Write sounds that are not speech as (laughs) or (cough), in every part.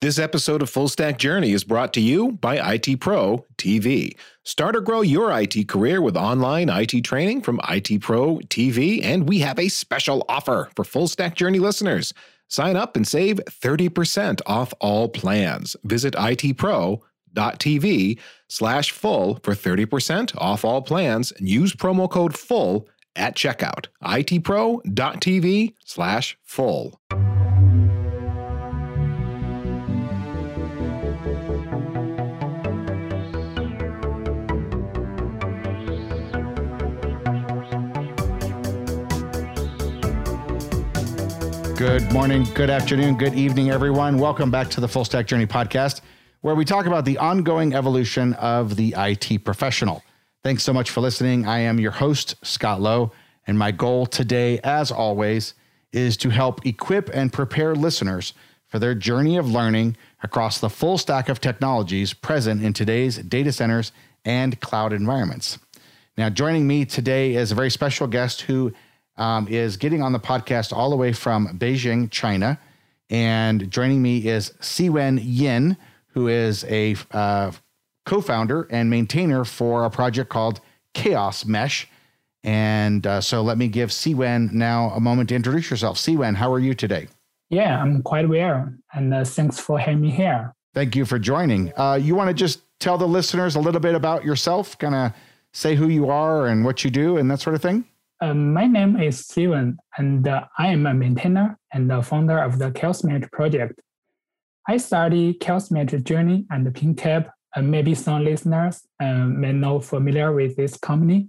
This episode of Full Stack Journey is brought to you by IT Pro TV. Start or grow your IT career with online IT training from IT Pro TV, and we have a special offer for Full Stack Journey listeners. Sign up and save 30% off all plans. Visit itpro.tv slash full for 30% off all plans and use promo code FULL at checkout. itpro.tv slash full. Good morning, good afternoon, good evening, everyone. Welcome back to the Full Stack Journey podcast, where we talk about the ongoing evolution of the IT professional. Thanks so much for listening. I am your host, Scott Lowe, and my goal today, as always, is to help equip and prepare listeners for their journey of learning across the full stack of technologies present in today's data centers and cloud environments. Now, joining me today is a very special guest who um, is getting on the podcast all the way from Beijing, China. And joining me is Cwen Yin, who is a uh, co founder and maintainer for a project called Chaos Mesh. And uh, so let me give Cwen now a moment to introduce yourself. Cwen, how are you today? Yeah, I'm quite well. And uh, thanks for having me here. Thank you for joining. Uh, you want to just tell the listeners a little bit about yourself, kind of say who you are and what you do and that sort of thing? Uh, my name is Steven, and uh, I am a maintainer and the founder of the ChaosMesh project. I study ChaosMesh Journey and PingCAP. Uh, maybe some listeners uh, may know familiar with this company.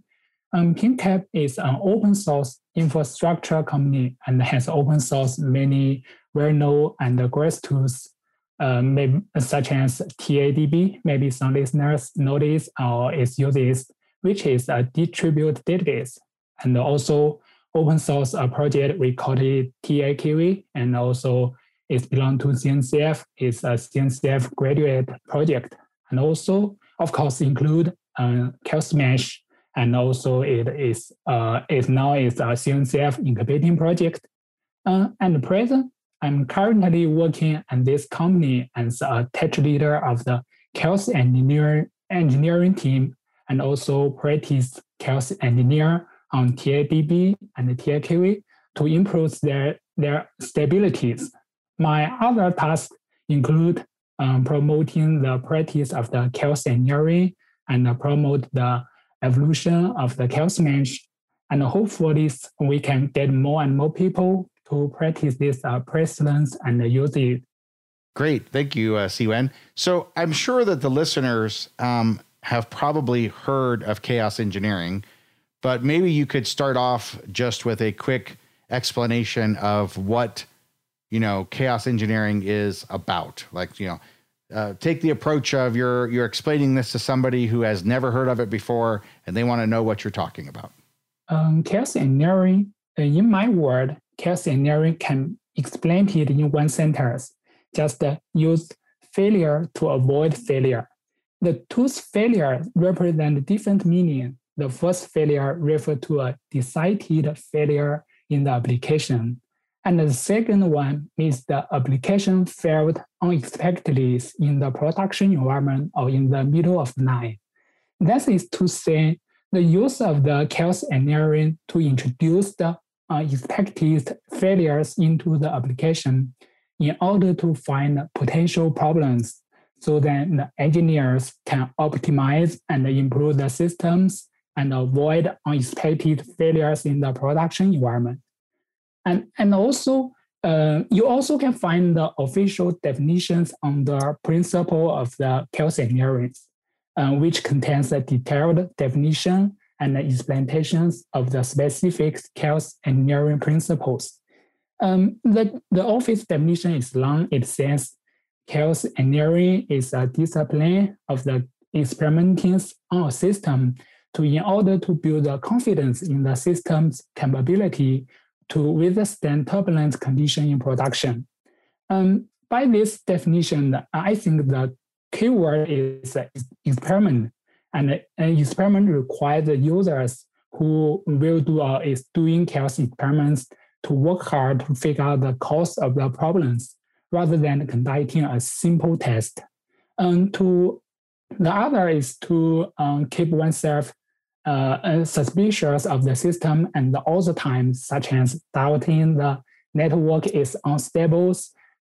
Um, PingCAP is an open source infrastructure company and has open source many well-known and great tools, uh, maybe, such as TiDB. Maybe some listeners know this or is uses, which is a distributed database and also open source a project we call it TiKV, and also it belongs to CNCF. It's a CNCF graduate project, and also of course include uh, ChaosMesh, and also it is uh, it now is a CNCF incubating project. Uh, and present, I'm currently working at this company as a tech leader of the Chaos engineer, engineering team, and also practice Chaos engineer on TiDB and TiKV to improve their, their stabilities. My other tasks include um, promoting the practice of the chaos engineering and promote the evolution of the chaos mesh. And hopefully we can get more and more people to practice this uh, precedence and use it. Great. Thank you, uh, Cwen. So I'm sure that the listeners um, have probably heard of chaos engineering. But maybe you could start off just with a quick explanation of what you know chaos engineering is about. Like you know, uh, take the approach of you're you're explaining this to somebody who has never heard of it before, and they want to know what you're talking about. Um, chaos engineering, uh, in my word, chaos engineering can explain it in one sentence. Just uh, use failure to avoid failure. The two failure represent different meaning the first failure referred to a decided failure in the application. And the second one means the application failed unexpectedly in the production environment or in the middle of the night. That is to say, the use of the chaos engineering to introduce the unexpected failures into the application in order to find potential problems so that the engineers can optimize and improve the systems and avoid unexpected failures in the production environment. And, and also, uh, you also can find the official definitions on the principle of the chaos engineering, uh, which contains a detailed definition and explanations of the specific chaos engineering principles. Um, the, the office definition is long. It says chaos engineering is a discipline of the experimenting on a system to in order to build the confidence in the system's capability to withstand turbulent condition in production. Um, by this definition, I think the keyword is experiment, and an experiment requires the users who will do or is doing chaos experiments to work hard to figure out the cause of the problems rather than conducting a simple test. And to the other is to um, keep oneself uh, suspicious of the system and all the time, such as doubting the network is unstable,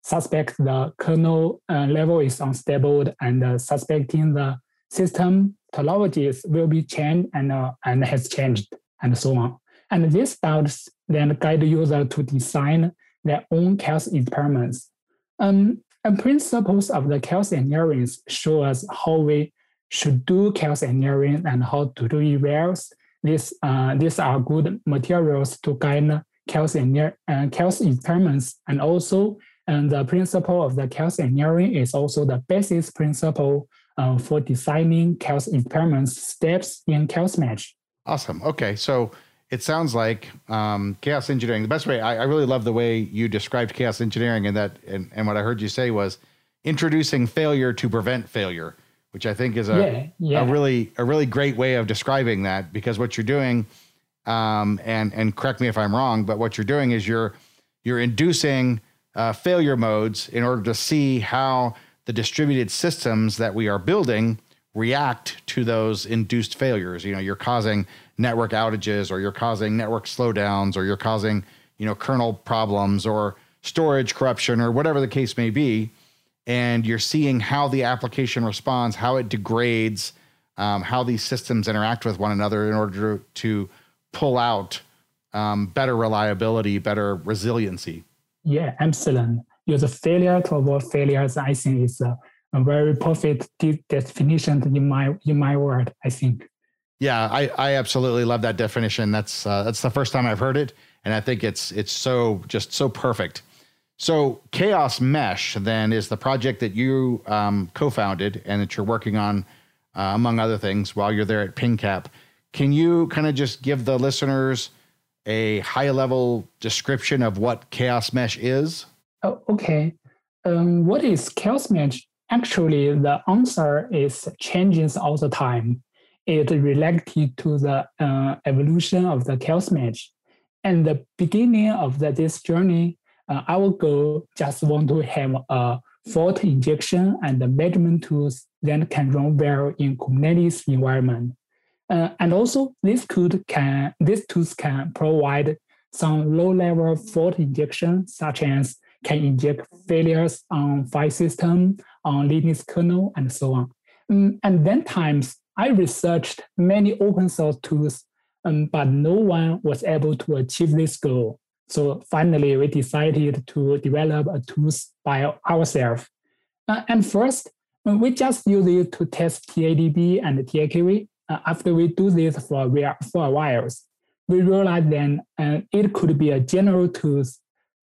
suspect the kernel uh, level is unstable, and uh, suspecting the system topologies will be changed and, uh, and has changed, and so on. And these doubts then guide the user to design their own chaos experiments. Um, and principles of the chaos engineering show us how we should do chaos engineering and how to do it well. These, uh, these are good materials to guide chaos, engineer, uh, chaos experiments. And also, and the principle of the chaos engineering is also the basis principle uh, for designing chaos experiments steps in chaos mesh. Awesome. Okay. So it sounds like um, chaos engineering. The best way I, I, really love the way you described chaos engineering, and that and, and what I heard you say was introducing failure to prevent failure, which I think is a yeah, yeah. a really a really great way of describing that because what you're doing, um, and and correct me if I'm wrong, but what you're doing is you're you're inducing uh, failure modes in order to see how the distributed systems that we are building react to those induced failures. You know, you're causing network outages or you're causing network slowdowns or you're causing, you know, kernel problems or storage corruption or whatever the case may be. And you're seeing how the application responds, how it degrades, um, how these systems interact with one another in order to, pull out um, better reliability, better resiliency. Yeah, excellent. Use failure to avoid failures, I think is a, a very perfect definition in my in my word, I think. Yeah, I, I absolutely love that definition. That's uh, that's the first time I've heard it, and I think it's it's so just so perfect. So Chaos Mesh then is the project that you um, co-founded and that you're working on, uh, among other things, while you're there at PingCap. Can you kind of just give the listeners a high-level description of what Chaos Mesh is? Oh, okay. Um, what is Chaos Mesh? Actually, the answer is changing all the time it related to the uh, evolution of the chaos Mesh. And the beginning of the, this journey, uh, our goal just want to have a fault injection and the measurement tools that can run well in Kubernetes environment. Uh, and also, this could can these tools can provide some low-level fault injection, such as can inject failures on file system, on Linux kernel, and so on. Um, and then times I researched many open source tools, um, but no one was able to achieve this goal. So finally, we decided to develop a tools by ourselves. Uh, and first, uh, we just use it to test TiDB and TiKV. Uh, after we do this for, for a while, we realized then uh, it could be a general tool.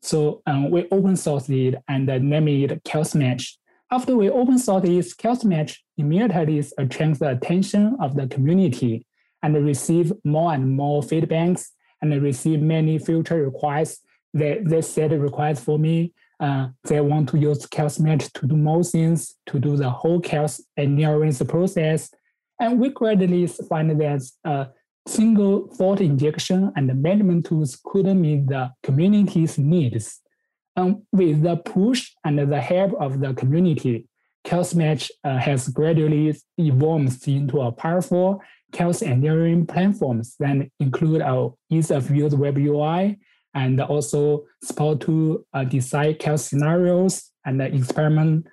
So um, we open sourced it and uh, named it Chaos Mesh. After we open source this chaos mesh, immediately attracts the attention of the community and receive more and more feedbacks and I receive many future requests. They, they set requests for me. Uh, they want to use chaos mesh to do more things, to do the whole chaos engineering process. And we gradually find that uh, single fault injection and management tools couldn't meet the community's needs. Um, with the push and the help of the community, Chaos Mesh uh, has gradually evolved into a powerful chaos engineering platform that include a ease of use web UI and also support to uh, design chaos scenarios and experiment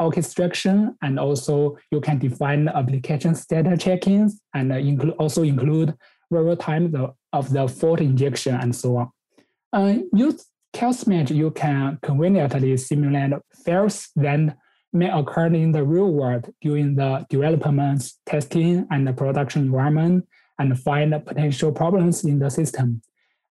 orchestration. And also you can define application status check-ins and include, also include real time of the fault injection and so on. Uh, use Chaos-Mesh, you can conveniently simulate fails that may occur in the real world during the development, testing, and the production environment and find potential problems in the system.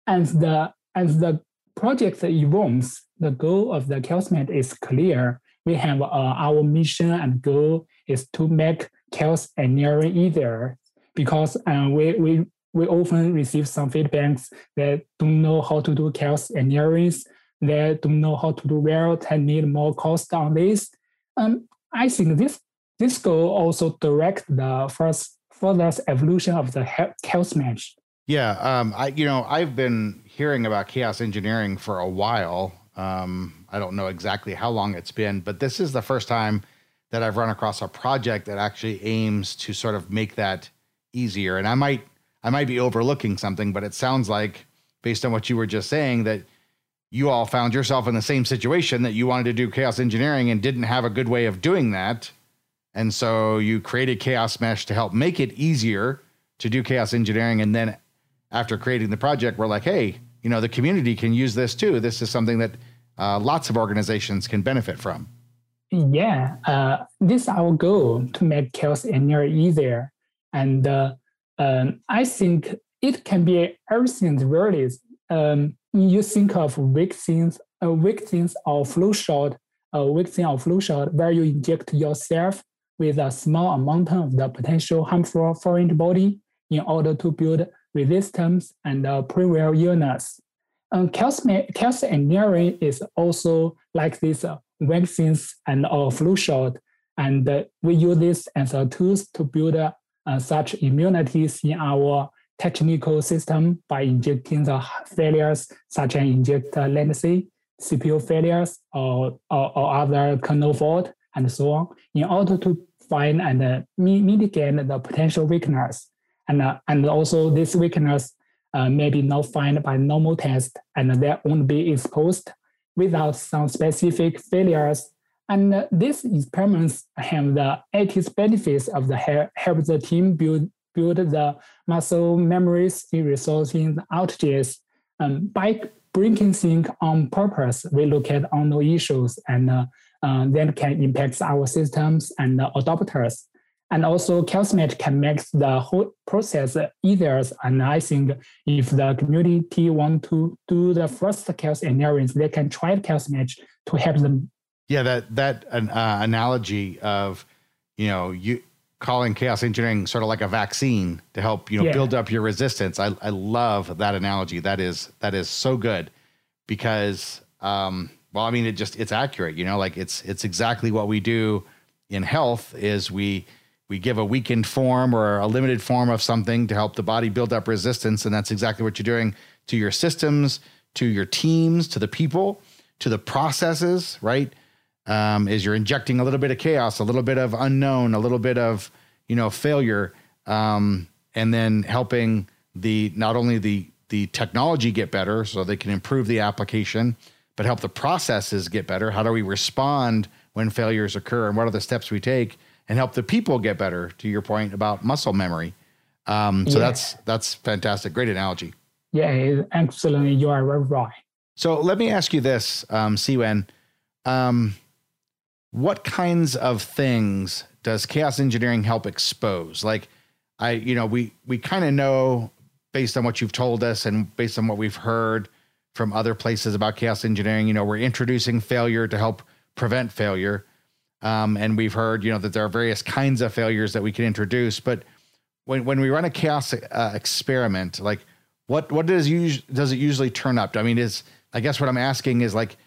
As the, as the project evolves, the goal of the Chaos-Mesh is clear. We have uh, our mission and goal is to make chaos engineering easier because uh, we, we we often receive some feedbacks that don't know how to do chaos engineering, that don't know how to do well, and need more cost on this. Um, I think this this goal also direct the first further evolution of the chaos mesh. Yeah, um, I you know I've been hearing about chaos engineering for a while. Um, I don't know exactly how long it's been, but this is the first time that I've run across a project that actually aims to sort of make that easier. And I might I might be overlooking something, but it sounds like based on what you were just saying that you all found yourself in the same situation that you wanted to do chaos engineering and didn't have a good way of doing that. And so you created Chaos Mesh to help make it easier to do chaos engineering. And then after creating the project, we're like, hey, you know, the community can use this too. This is something that uh, lots of organizations can benefit from. Yeah, uh, this is our goal to make chaos engineering easier. And uh, um, I think it can be everything really. Um, you think of things, uh, things or flu shot, a thing or flu shot where you inject yourself with a small amount of the potential harmful foreign body in order to build resistance and uh, prevent illness. Um, chaos engineering is also like this uh, vaccines and or flu shot, and uh, we use this as a tools to build uh, such immunities in our technical system by injecting the failures such as inject latency, CPU failures, or, or, or, other kernel fault, and so on, in order to find and uh, mitigate the potential weakness. And, uh, and also this weakness uh, may be not found by normal test and that won't be exposed without some specific failures. And uh, these experiments have the added benefits of the help the team build build the muscle memories in resolving outages. Um, by bringing things on purpose, we look at unknown issues and uh, uh, can impact our systems and adopters. And also, Mesh can make the whole process easier. And I think if the community want to do the first chaos engineering, they can try Mesh to help them. Yeah, that that uh, analogy of you know you calling chaos engineering sort of like a vaccine to help you know yeah. build up your resistance. I I love that analogy. That is that is so good because um, well, I mean it just it's accurate. You know, like it's it's exactly what we do in health is we we give a weakened form or a limited form of something to help the body build up resistance. And that's exactly what you're doing to your systems, to your teams, to the people, to the processes, right? Um, is you're injecting a little bit of chaos, a little bit of unknown, a little bit of, you know, failure, um, and then helping the not only the the technology get better so they can improve the application, but help the processes get better. How do we respond when failures occur and what are the steps we take? and help the people get better. To your point about muscle memory, um, so yeah. that's that's fantastic. Great analogy. Yeah, excellent. You are right. So let me ask you this, um, Cwen. Um, what kinds of things does chaos engineering help expose? Like, I, you know, we we kind of know based on what you've told us and based on what we've heard from other places about chaos engineering. You know, we're introducing failure to help prevent failure. Um, and we've heard, you know, that there are various kinds of failures that we can introduce. But when when we run a chaos uh, experiment, like what what does us- does it usually turn up? I mean, is I guess what I'm asking is like,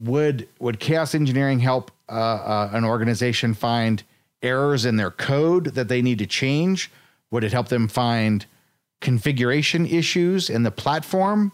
would would chaos engineering help uh, uh, an organization find errors in their code that they need to change? Would it help them find configuration issues in the platform,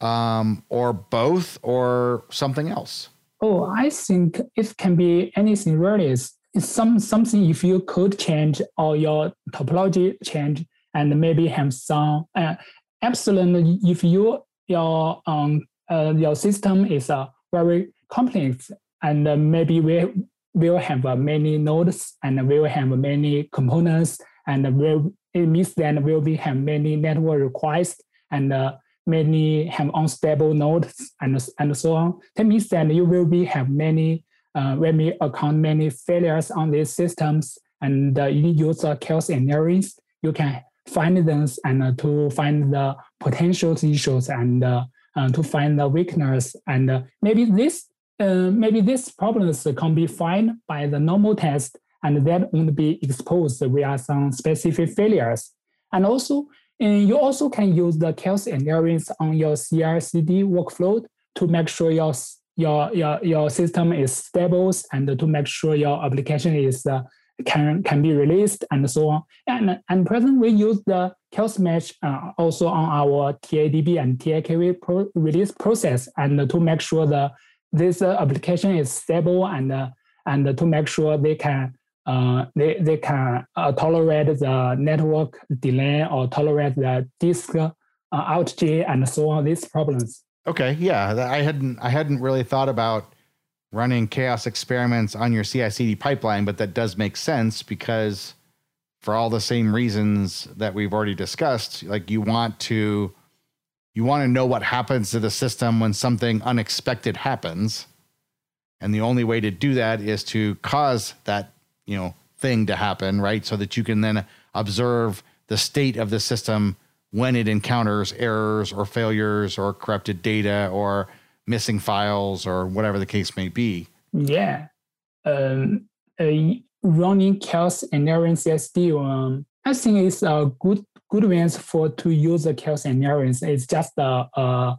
um, or both, or something else? Oh, I think it can be anything really. It's some something if you code change or your topology change and maybe have some uh, absolutely if you your um uh, your system is uh, very complex and uh, maybe we will have uh, many nodes and we will have many components and will it means we will be have many network requests and uh, many have unstable nodes and, and so on. That means that you will be have many uh, when we account many failures on these systems and uh, you use uh, chaos engineering, you can find them and uh, to find the potential issues and uh, uh, to find the weakness and uh, maybe this uh, maybe these problems can be found by the normal test and that won't be exposed via some specific failures. And also and you also can use the chaos analysis on your CI/CD workflow to make sure your your your, your system is stable and to make sure your application is uh, can can be released and so on. And and present we use the chaos mesh uh, also on our TiDB and TiKV pro release process and to make sure the this uh, application is stable and uh, and to make sure they can uh, they, they can uh, tolerate the network delay or tolerate the disk uh, outage and so on these problems okay yeah i hadn't i hadn't really thought about running chaos experiments on your ci-cd pipeline but that does make sense because for all the same reasons that we've already discussed like you want to you want to know what happens to the system when something unexpected happens and the only way to do that is to cause that you know thing to happen, right? So that you can then observe the state of the system when it encounters errors or failures or corrupted data or missing files or whatever the case may be. Yeah. Um, uh, running chaos invariant CSD, um, I think it's a good good way for to use the chaos invariance. It's just a, a,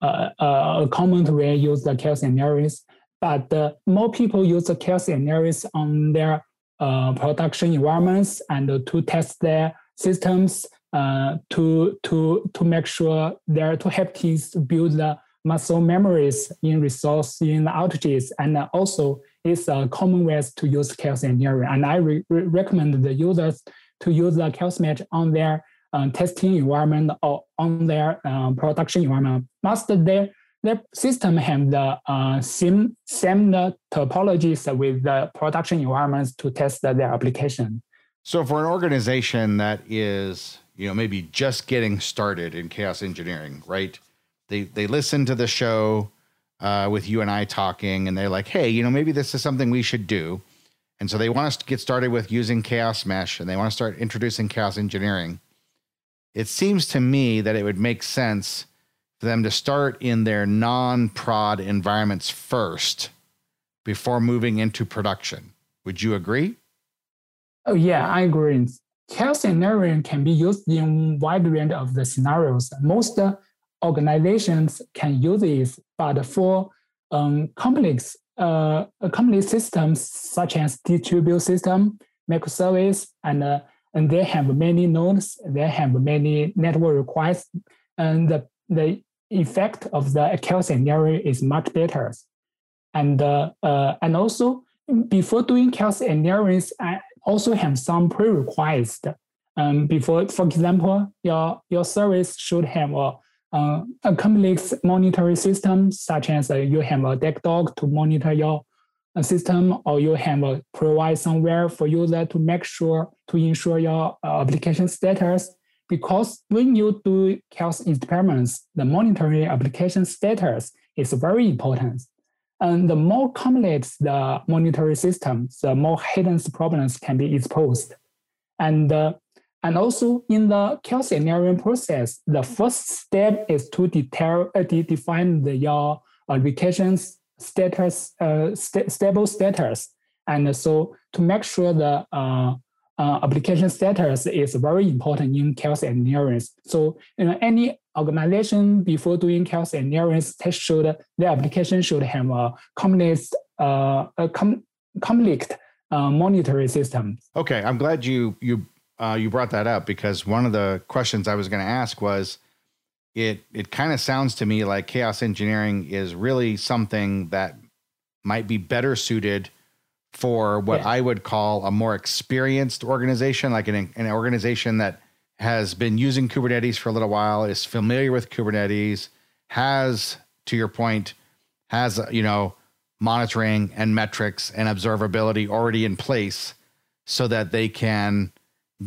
a, a common way use the chaos invariance. But uh, more people use the chaos invariance on their uh, production environments and to test their systems uh, to to to make sure they're to help teams build the muscle memories in resource in outages and also it's a common way to use chaos engineering and I re- recommend the users to use the chaos mesh on their uh, testing environment or on their uh, production environment. Must their the system have the uh, same same topologies with the production environments to test their application. So for an organization that is, you know, maybe just getting started in chaos engineering, right? They they listen to the show uh, with you and I talking, and they're like, hey, you know, maybe this is something we should do. And so they want us to get started with using Chaos Mesh, and they want to start introducing chaos engineering. It seems to me that it would make sense for them to start in their non prod environments first before moving into production. Would you agree? Oh, yeah, I agree. Chaos engineering can be used in a wide range of the scenarios. Most organizations can use it, but for um, complex uh, complex systems such as distributed system, microservice, and uh, and they have many nodes, they have many network requests, and the, the effect of the chaos engineering is much better. And, uh, uh, and also, before doing chaos engineering, I also have some prerequisites. Um, before, for example, your, your service should have a, uh, a complex monitoring system, such as uh, you have a Datadog to monitor your uh, system, or you have a provide somewhere for user to make sure to ensure your uh, application status because when you do chaos experiments, the monitoring application status is very important. And the more complex the monitoring system, the more hidden problems can be exposed. And, uh, and also in the chaos engineering process, the first step is to detail, uh, de- define the, your application's status, uh, st- stable status. And so to make sure the uh, uh, application status is very important in chaos engineering. So you know, any organization before doing chaos engineering should the application should have a complex uh, a com- conflict uh, monitoring system. Okay, I'm glad you you uh, you brought that up because one of the questions I was going to ask was it it kind of sounds to me like chaos engineering is really something that might be better suited for what yeah. I would call a more experienced organization, like an, an organization that has been using Kubernetes for a little while, is familiar with Kubernetes, has, to your point, has, you know, monitoring and metrics and observability already in place so that they can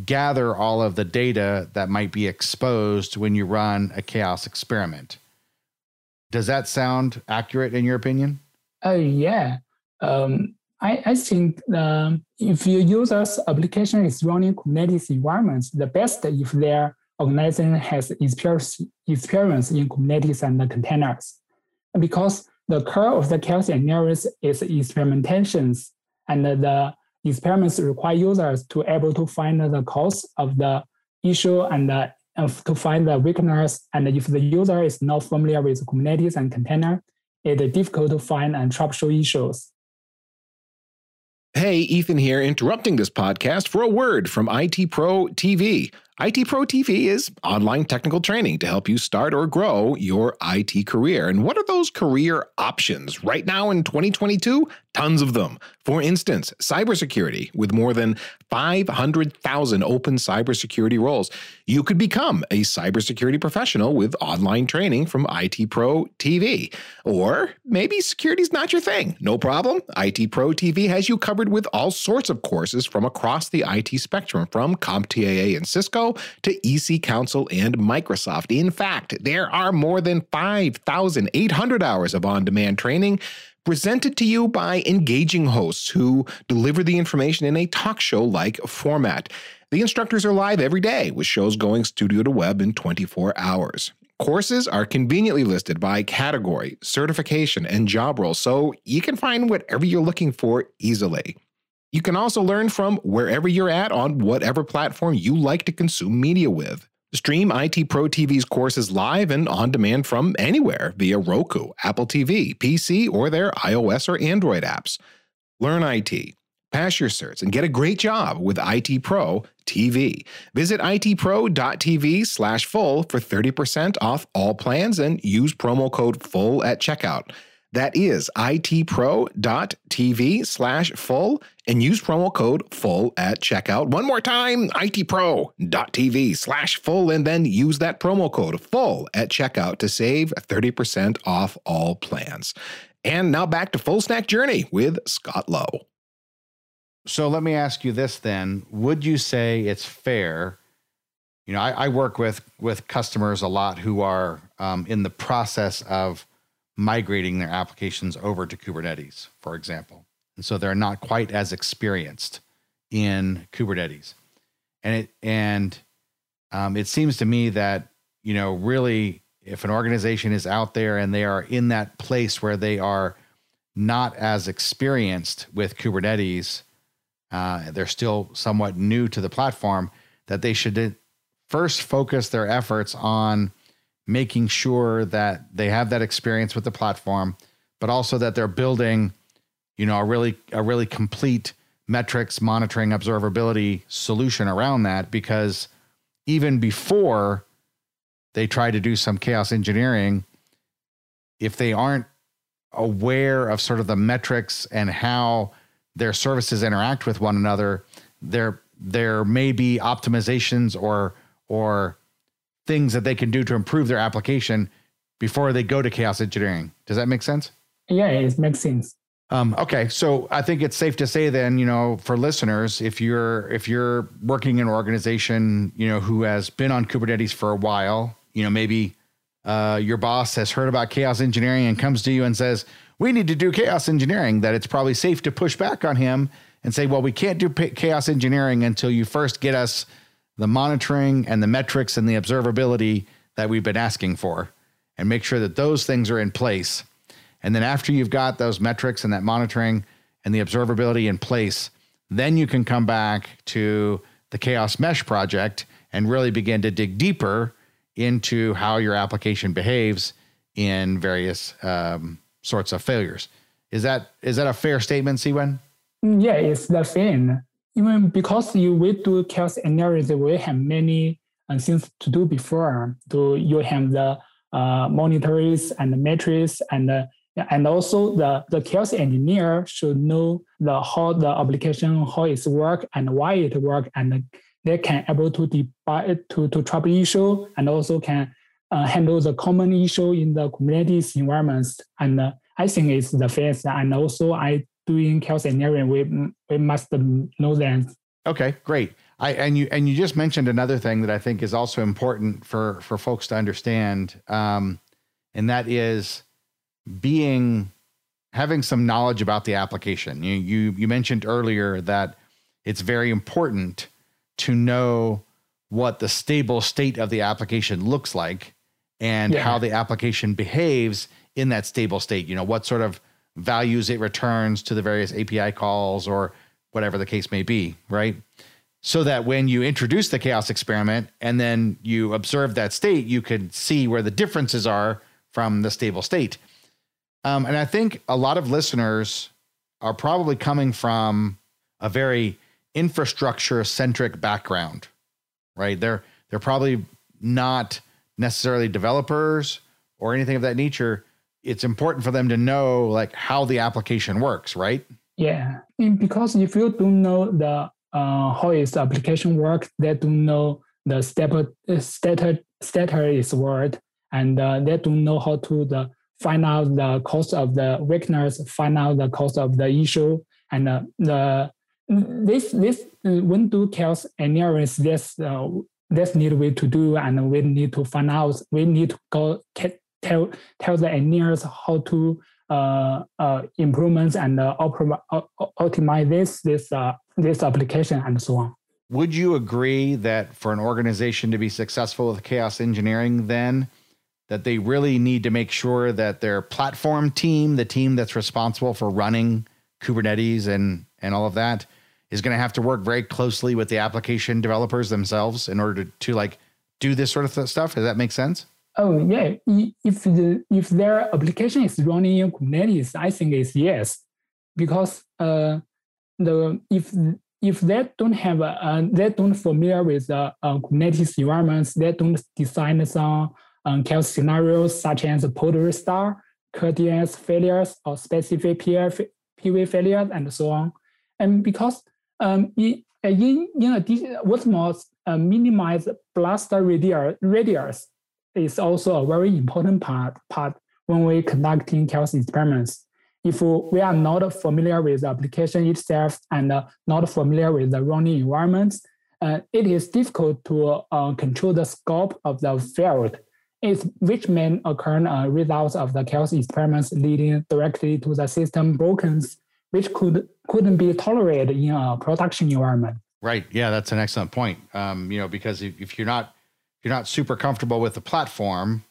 gather all of the data that might be exposed when you run a chaos experiment. Does that sound accurate in your opinion? Oh, uh, yeah. Um, I, I think um, if your user's application is running Kubernetes environments, the best if their organization has experience, experience in Kubernetes and the containers. Because the core of the chaos engineering is experimentations, and the experiments require users to able to find the cause of the issue and uh, to find the weakness. And if the user is not familiar with Kubernetes and container, it's difficult to find and troubleshoot issues. Hey, Ethan here, interrupting this podcast for a word from IT Pro TV. IT Pro TV is online technical training to help you start or grow your IT career. And what are those career options right now in 2022? Tons of them. For instance, cybersecurity, with more than 500,000 open cybersecurity roles. You could become a cybersecurity professional with online training from IT Pro TV. Or maybe security's not your thing. No problem. IT Pro TV has you covered with all sorts of courses from across the IT spectrum, from CompTIA and Cisco to EC Council and Microsoft. In fact, there are more than 5,800 hours of on demand training presented to you by engaging hosts who deliver the information in a talk show like format. The instructors are live every day, with shows going studio to web in 24 hours. Courses are conveniently listed by category, certification, and job role, so you can find whatever you're looking for easily. You can also learn from wherever you're at on whatever platform you like to consume media with. Stream IT Pro TV's courses live and on demand from anywhere via Roku, Apple TV, PC, or their iOS or Android apps. Learn IT, pass your certs, and get a great job with IT Pro TV. Visit itpro.tv slash full for 30% off all plans and use promo code FULL at checkout. That is itpro.tv slash full and use promo code full at checkout. One more time, itpro.tv slash full and then use that promo code full at checkout to save 30% off all plans. And now back to Full Stack Journey with Scott Lowe. So let me ask you this then. Would you say it's fair? You know, I, I work with with customers a lot who are um, in the process of migrating their applications over to Kubernetes, for example. And so they're not quite as experienced in Kubernetes. And it and um, it seems to me that you know really if an organization is out there and they are in that place where they are not as experienced with Kubernetes, uh, they're still somewhat new to the platform, that they should first focus their efforts on making sure that they have that experience with the platform, but also that they're building, you know, a really a really complete metrics monitoring observability solution around that because even before they try to do some chaos engineering, if they aren't aware of sort of the metrics and how their services interact with one another, there there may be optimizations or or things that they can do to improve their application before they go to chaos engineering. Does that make sense? Yeah, it makes sense. Um, okay, so I think it's safe to say then, you know, for listeners, if you're if you're working in an organization, you know, who has been on Kubernetes for a while, you know, maybe uh, your boss has heard about chaos engineering and comes to you and says, "We need to do chaos engineering." That it's probably safe to push back on him and say, "Well, we can't do chaos engineering until you first get us the monitoring and the metrics and the observability that we've been asking for and make sure that those things are in place. And then after you've got those metrics and that monitoring and the observability in place, then you can come back to the Chaos Mesh project and really begin to dig deeper into how your application behaves in various um, sorts of failures. Is that is that a fair statement, Cwen? Yeah, it's the same even because you will do chaos analysis, we have many uh, things to do before. Do you have the uh, monitors and the metrics and uh, and also the, the chaos engineer should know the how the application how it work and why it work and they can able to debug to to trouble issue and also can uh, handle the common issue in the Kubernetes environments and uh, I think it's the first and also I doing engineering, we we must know that. Okay, great. I and you and you just mentioned another thing that I think is also important for for folks to understand, um, and that is being having some knowledge about the application. You you you mentioned earlier that it's very important to know what the stable state of the application looks like and yeah. how the application behaves in that stable state. You know what sort of values it returns to the various API calls or whatever the case may be, right? So that when you introduce the chaos experiment and then you observe that state, you can see where the differences are from the stable state. Um, and I think a lot of listeners are probably coming from a very infrastructure centric background, right? They're they're probably not necessarily developers or anything of that nature. It's important for them to know like how the application works, right? Yeah, and because if you don't know the uh, how is application work, they don't know the step status status word, and uh, they don't know how to the find out the cause of the weakness, find out the cause of the issue, and uh, the this this uh, when do chaos engineering this uh, this need we to do and we need to find out we need to go tell tell the engineers how to uh, uh, improvements and uh, optimize this this uh, this application and so on. Would you agree that for an organization to be successful with chaos engineering, then that they really need to make sure that their platform team, the team that's responsible for running Kubernetes and and all of that, is going to have to work very closely with the application developers themselves in order to, to like do this sort of stuff. Does that make sense? Oh yeah, if the if their application is running in Kubernetes, I think it's yes, because uh, the if if they don't have a, uh, they don't familiar with the uh, Kubernetes environments, they don't design some um, chaos scenarios such as pod restart, KDS failures, or specific PV failures, and so on. And because um, in, in, in addition, what's more, uh, minimize blast radius, radius is also a very important part, part when we're conducting chaos experiments. If we are not familiar with the application itself and uh, not familiar with the running environments, uh, it is difficult to uh, control the scope of the field, it's, which may occur uh, results of the chaos experiments leading directly to the system brokens, which could couldn't be tolerated in a production environment. Right. Yeah, that's an excellent point. Um, you know, because if, if you're not you're not super comfortable with the platform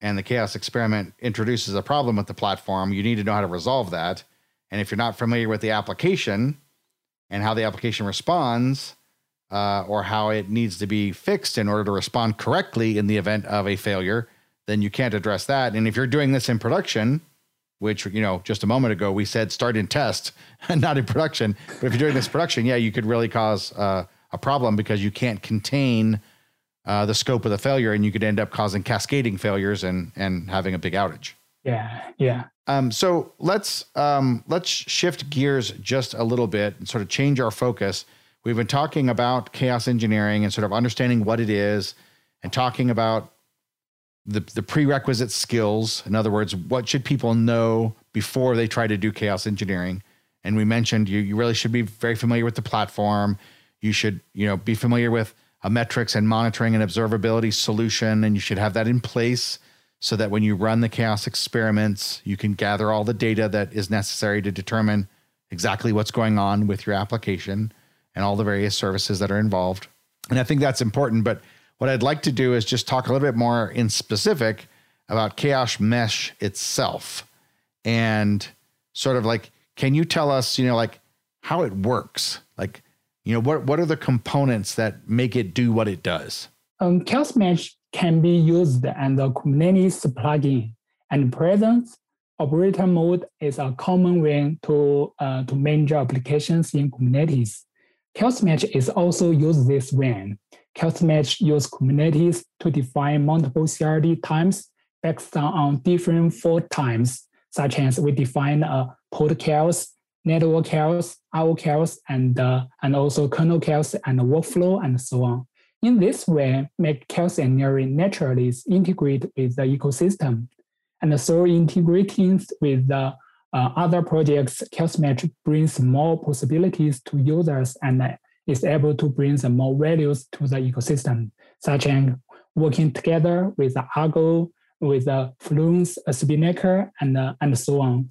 and the chaos experiment introduces a problem with the platform, you need to know how to resolve that. And if you're not familiar with the application and how the application responds, uh, or how it needs to be fixed in order to respond correctly in the event of a failure, then you can't address that. And if you're doing this in production, which you know just a moment ago we said start in test and (laughs) not in production but if you're doing this production yeah you could really cause uh, a problem because you can't contain uh, the scope of the failure and you could end up causing cascading failures and and having a big outage yeah yeah um, so let's um, let's shift gears just a little bit and sort of change our focus we've been talking about chaos engineering and sort of understanding what it is and talking about the, the prerequisite skills. In other words, what should people know before they try to do chaos engineering? And we mentioned you, you really should be very familiar with the platform. You should, you know, be familiar with a metrics and monitoring and observability solution, and you should have that in place so that when you run the chaos experiments, you can gather all the data that is necessary to determine exactly what's going on with your application and all the various services that are involved. And I think that's important, but what I'd like to do is just talk a little bit more in specific about Chaos Mesh itself and sort of like, can you tell us, you know, like how it works? Like, you know, what, what are the components that make it do what it does? Um, Chaos Mesh can be used the Kubernetes plugin and presence operator mode is a common way to, uh, to manage applications in Kubernetes. Chaos Mesh is also used this way. Chaos use Kubernetes to define multiple CRD times based on different fault times, such as we define a pod chaos, network chaos, IO chaos, and, uh, and also kernel chaos and workflow and so on. In this way, make chaos engineering naturally integrate with the ecosystem. And so integrating with the uh, other projects, Chaos brings more possibilities to users and is able to bring some more values to the ecosystem, such as working together with Argo, with the Fluence, SabeMaker, and, uh, and so on.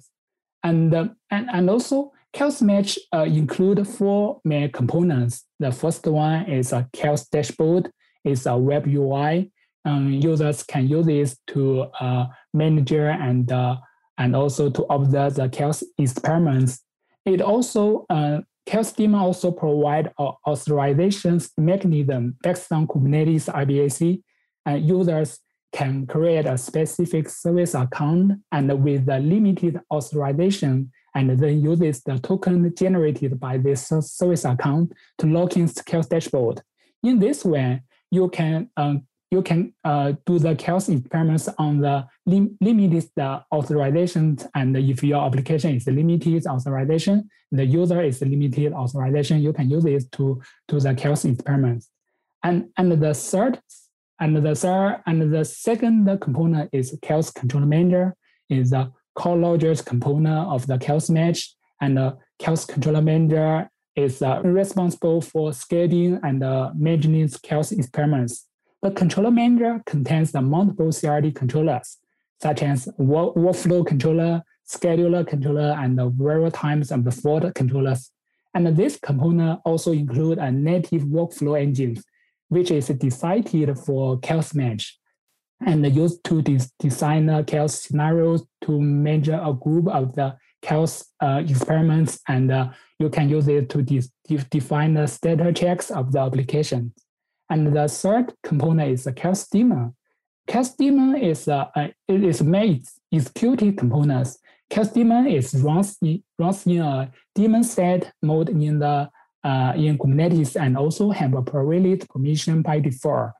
And, uh, and, and also, Chaos Mesh uh, include four main components. The first one is a Chaos dashboard. It's a web UI. Um, users can use this to uh, manage and, uh, and also to observe the Chaos experiments. It also uh, Chaos Daemon also provide an authorization mechanism based on Kubernetes RBAC, and users can create a specific service account and with the limited authorization, and then uses the token generated by this service account to log in Chaos dashboard. in this way, you can um, you can uh, do the chaos experiments on the lim- limited uh, authorization. And if your application is limited authorization, the user is limited authorization, you can use it to do the chaos experiments. And, and the third and the third and the second component is chaos control manager is the core logic component of the chaos mesh. And the chaos controller manager is uh, responsible for scheduling and uh, managing chaos experiments. The controller manager contains the multiple CRD controllers, such as work, workflow controller, scheduler controller, and the various times and the fault controllers. And this component also includes a native workflow engine, which is decided for chaos mesh and used to de- design chaos scenarios to measure a group of the chaos uh, experiments, and uh, you can use it to de- de- define the status checks of the application. And the third component is the chaos daemon. Chaos daemon is uh, it is made executed components. Chaos daemon is runs runs in a daemon set mode in the uh, in Kubernetes and also have a privileged permission by default.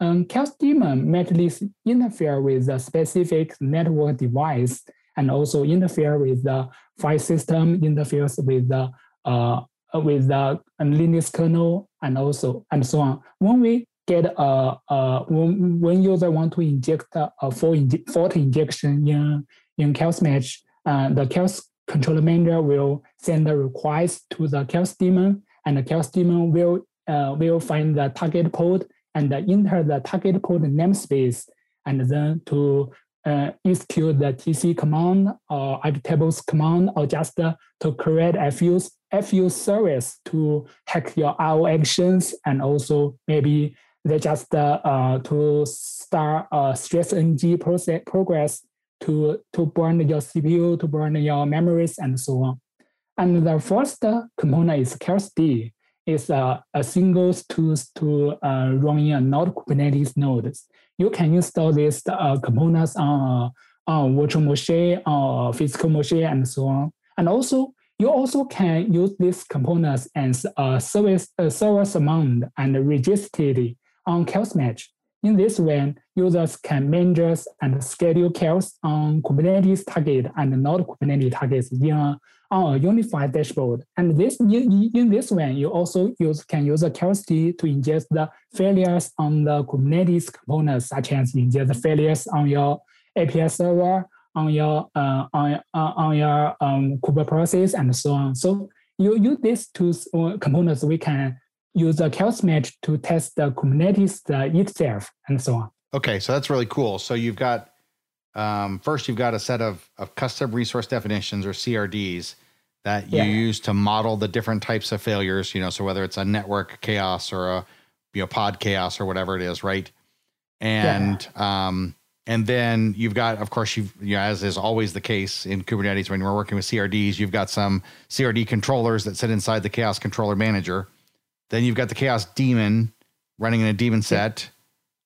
Um, chaos daemon mainly interfere with the specific network device and also interfere with the file system, interferes with the uh, with the Linux kernel and also and so on. When we get a, a when, when user want to inject a, a fault, inje fault injection in in chaos mesh, uh, the chaos controller manager will send a request to the chaos daemon, and the chaos daemon will uh, will find the target pod and enter the target pod namespace, and then to uh, execute the TC command or iptables command or just uh, to create a few FU service to hack your IO actions and also maybe they just uh, to start a stress ng process progress to to burn your CPU, to burn your memories and so on. And the first component is chaosd. It's a, a single tools to uh, run in a node Kubernetes nodes you can install these uh, components on, on virtual machine, on physical machine, and so on. And also, you also can use these components as a service, a service amount and register it on chaos mesh. In this way, users can manage and schedule chaos on Kubernetes target and not Kubernetes targets in on a unified dashboard. And this in this way, you also use can use a chaosd to ingest the failures on the Kubernetes components, such as ingest the failures on your API server, on your uh, on, uh, on your um, Kubernetes process, and so on. So you use these two uh, components, we can use a chaos mesh to test the Kubernetes itself, and so on. Okay, so that's really cool. So you've got um, first you've got a set of, of custom resource definitions or CRDs that you yeah. use to model the different types of failures, you know, so whether it's a network chaos or a you know pod chaos or whatever it is, right? And yeah. um and then you've got, of course, you've you know, as is always the case in Kubernetes when you're working with CRDs, you've got some CRD controllers that sit inside the chaos controller manager. Then you've got the chaos daemon running in a daemon set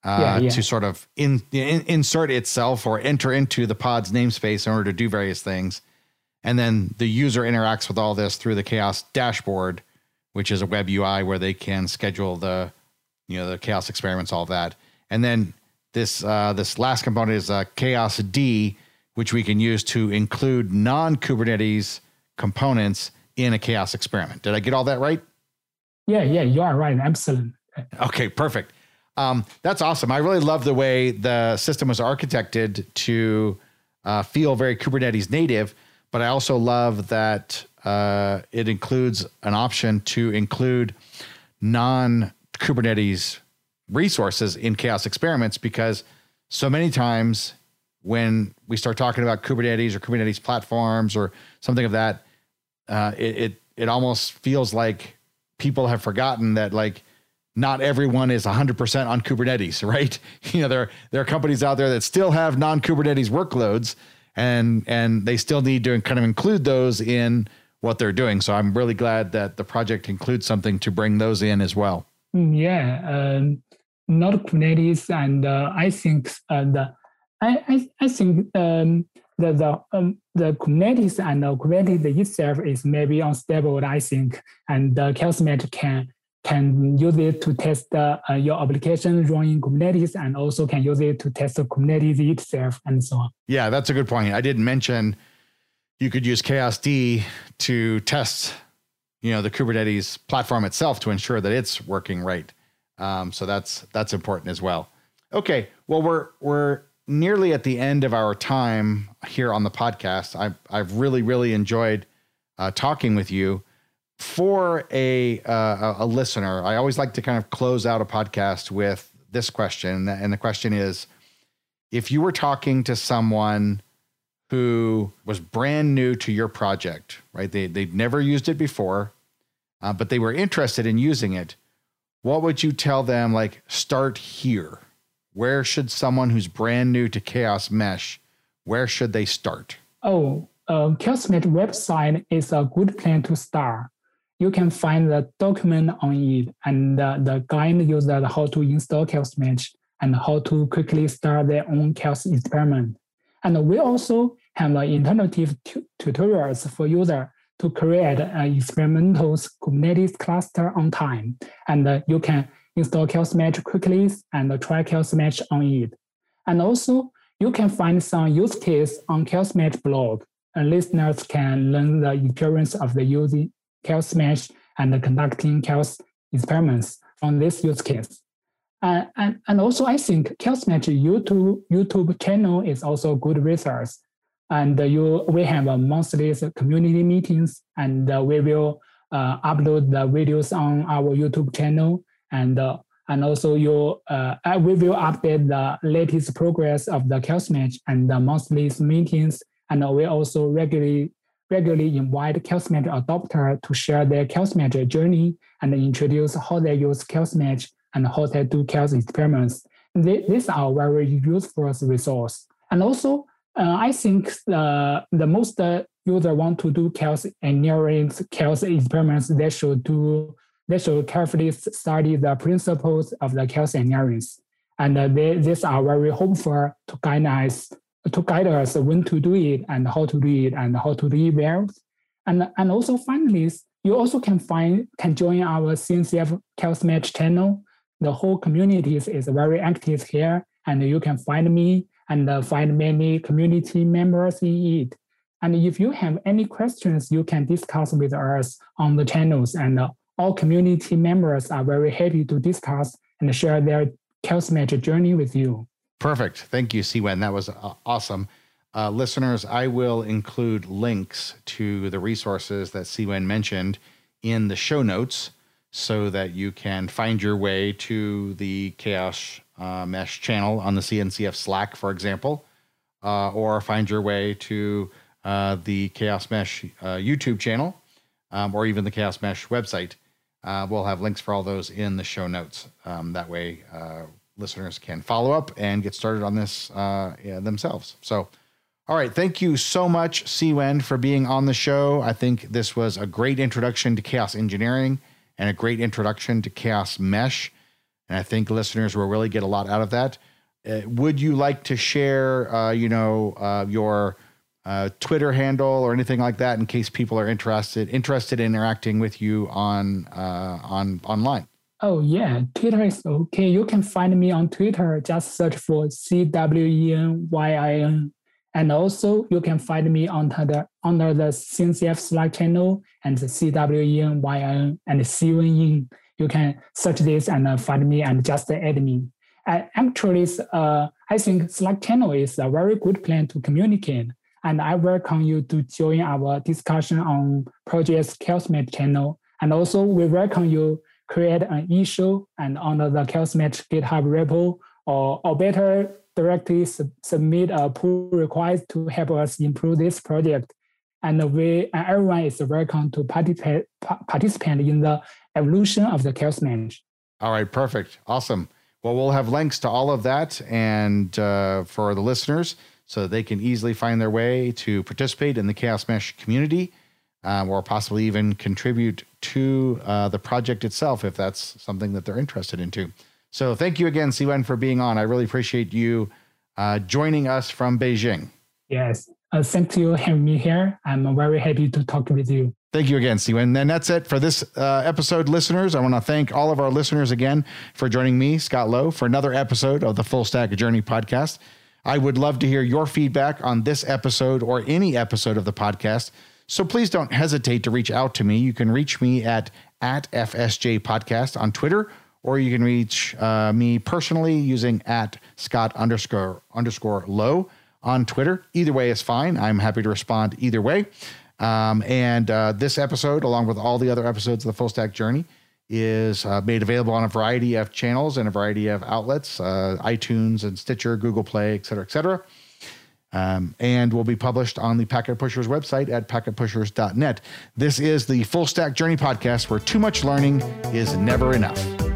uh, yeah, to sort of in, in, insert itself or enter into the pod's namespace in order to do various things. And then the user interacts with all this through the Chaos dashboard, which is a web UI where they can schedule the, you know, the Chaos experiments, all that. And then this uh, this last component is uh, chaosd, which we can use to include non Kubernetes components in a Chaos experiment. Did I get all that right? Yeah, yeah, you are right. Excellent. Okay, perfect. Um, that's awesome. I really love the way the system was architected to uh, feel very Kubernetes native but I also love that uh, it includes an option to include non Kubernetes resources in chaos experiments because so many times when we start talking about Kubernetes or Kubernetes platforms or something of that, uh, it, it it almost feels like people have forgotten that like not everyone is 100% on Kubernetes, (laughs) right? You know, there there are companies out there that still have non Kubernetes workloads and and they still need to kind of include those in what they're doing. So I'm really glad that the project includes something to bring those in as well. Mm, yeah, um, not Kubernetes, and uh, I think uh, the I I, I think um, the the um, the Kubernetes and the Kubernetes itself is maybe unstable. I think, and the chaos mesh can can use it to test uh, your application running Kubernetes and also can use it to test the Kubernetes itself and so on. Yeah, that's a good point. I didn't mention you could use chaosd to test, you know, the Kubernetes platform itself to ensure that it's working right. Um, so that's that's important as well. Okay, well we're we're nearly at the end of our time here on the podcast. I've I've really really enjoyed uh, talking with you. For a uh, a listener, I always like to kind of close out a podcast with this question, and the question is: If you were talking to someone who was brand new to your project, right? They they'd never used it before, uh, but they were interested in using it. What would you tell them? Like, start here. Where should someone who's brand new to Chaos Mesh, where should they start? Oh, uh, Chaos Mesh website is a good plan to start. You can find the document on it and uh, the guide uses how to install Chaos Mesh and how to quickly start their own Chaos experiment. And we also have alternative tutorials for user to create an experimental Kubernetes cluster on time. And uh, you can install Mesh quickly and try Mesh on it. And also, you can find some use case on Mesh blog. And listeners can learn the experience of the using Mesh and conducting Chaos experiments on this use case. Uh, and, and also, I think Chaosmesh YouTube YouTube channel is also good resource. And you we have a monthly community meetings, and uh, we will uh, upload the videos on our YouTube channel. And uh, and also you uh, we will update the latest progress of the Chaosmesh and the monthly meetings. And we also regularly regularly invite Chaosmesh adopter to share their Chaosmesh journey and introduce how they use Chaosmesh and how they do chaos experiments. These are very useful resource. And also, uh, I think the, the most uh, user want to do chaos engineering, chaos experiments, they should do they should carefully study the principles of the chaos engineering. And they, these are very helpful to guide us to guide us when to do it and how to do it and how to do well. And, and also finally, you also can find can join our CNCF Mesh channel the whole community is, is very active here, and you can find me and uh, find many community members in it. And if you have any questions, you can discuss with us on the channels, and uh, all community members are very happy to discuss and share their Chaos Mesh journey with you. Perfect. Thank you, Cwen. That was uh, awesome. Uh, listeners, I will include links to the resources that Cwen mentioned in the show notes so that you can find your way to the Chaos uh, Mesh channel on the CNCF Slack, for example, uh, or find your way to uh, the Chaos Mesh uh, YouTube channel, um, or even the Chaos Mesh website. Uh, we'll have links for all those in the show notes. Um, that way, uh, listeners can follow up and get started on this yeah, themselves. So, all right. Thank you so much, Cwen, for being on the show. I think this was a great introduction to chaos engineering and a great introduction to Chaos Mesh. And I think listeners will really get a lot out of that. Uh, would you like to share, uh, you know, uh, your uh, Twitter handle or anything like that in case people are interested interested in interacting with you on uh, on online? Oh yeah, Twitter is okay. You can find me on Twitter. Just search for C W E N Y I N and also you can find me under the, under the CNCF Slack channel and the CWEN, and CUN. You can search this and uh, find me and just add me. actually, uh, I think Slack channel is a very good plan to communicate. And I welcome you to join our discussion on Project Mesh channel. And also we welcome you create an issue and under the Mesh GitHub repo or, or better directly sub- submit a pull request to help us improve this project. And we and everyone is welcome to participate participate in the evolution of the mesh. All right, perfect, awesome. Well, we'll have links to all of that and uh, for the listeners, so they can easily find their way to participate in the Chaos Mesh community, um, or possibly even contribute to uh, the project itself if that's something that they're interested into. So thank you again, Cwen, for being on. I really appreciate you uh, joining us from Beijing. Yes. Uh, thank you having me here. I'm very happy to talk with you. Thank you again, Steve. And that's it for this uh, episode, listeners. I want to thank all of our listeners again for joining me, Scott Lowe, for another episode of the Full Stack Journey podcast. I would love to hear your feedback on this episode or any episode of the podcast. So please don't hesitate to reach out to me. You can reach me at at FSJ Podcast on Twitter, or you can reach uh, me personally using at Scott underscore underscore low on Twitter. Either way is fine. I'm happy to respond either way. Um, and uh, this episode, along with all the other episodes of the Full Stack Journey, is uh, made available on a variety of channels and a variety of outlets uh, iTunes and Stitcher, Google Play, et cetera, et cetera. Um, and will be published on the Packet Pushers website at packetpushers.net. This is the Full Stack Journey podcast where too much learning is never enough.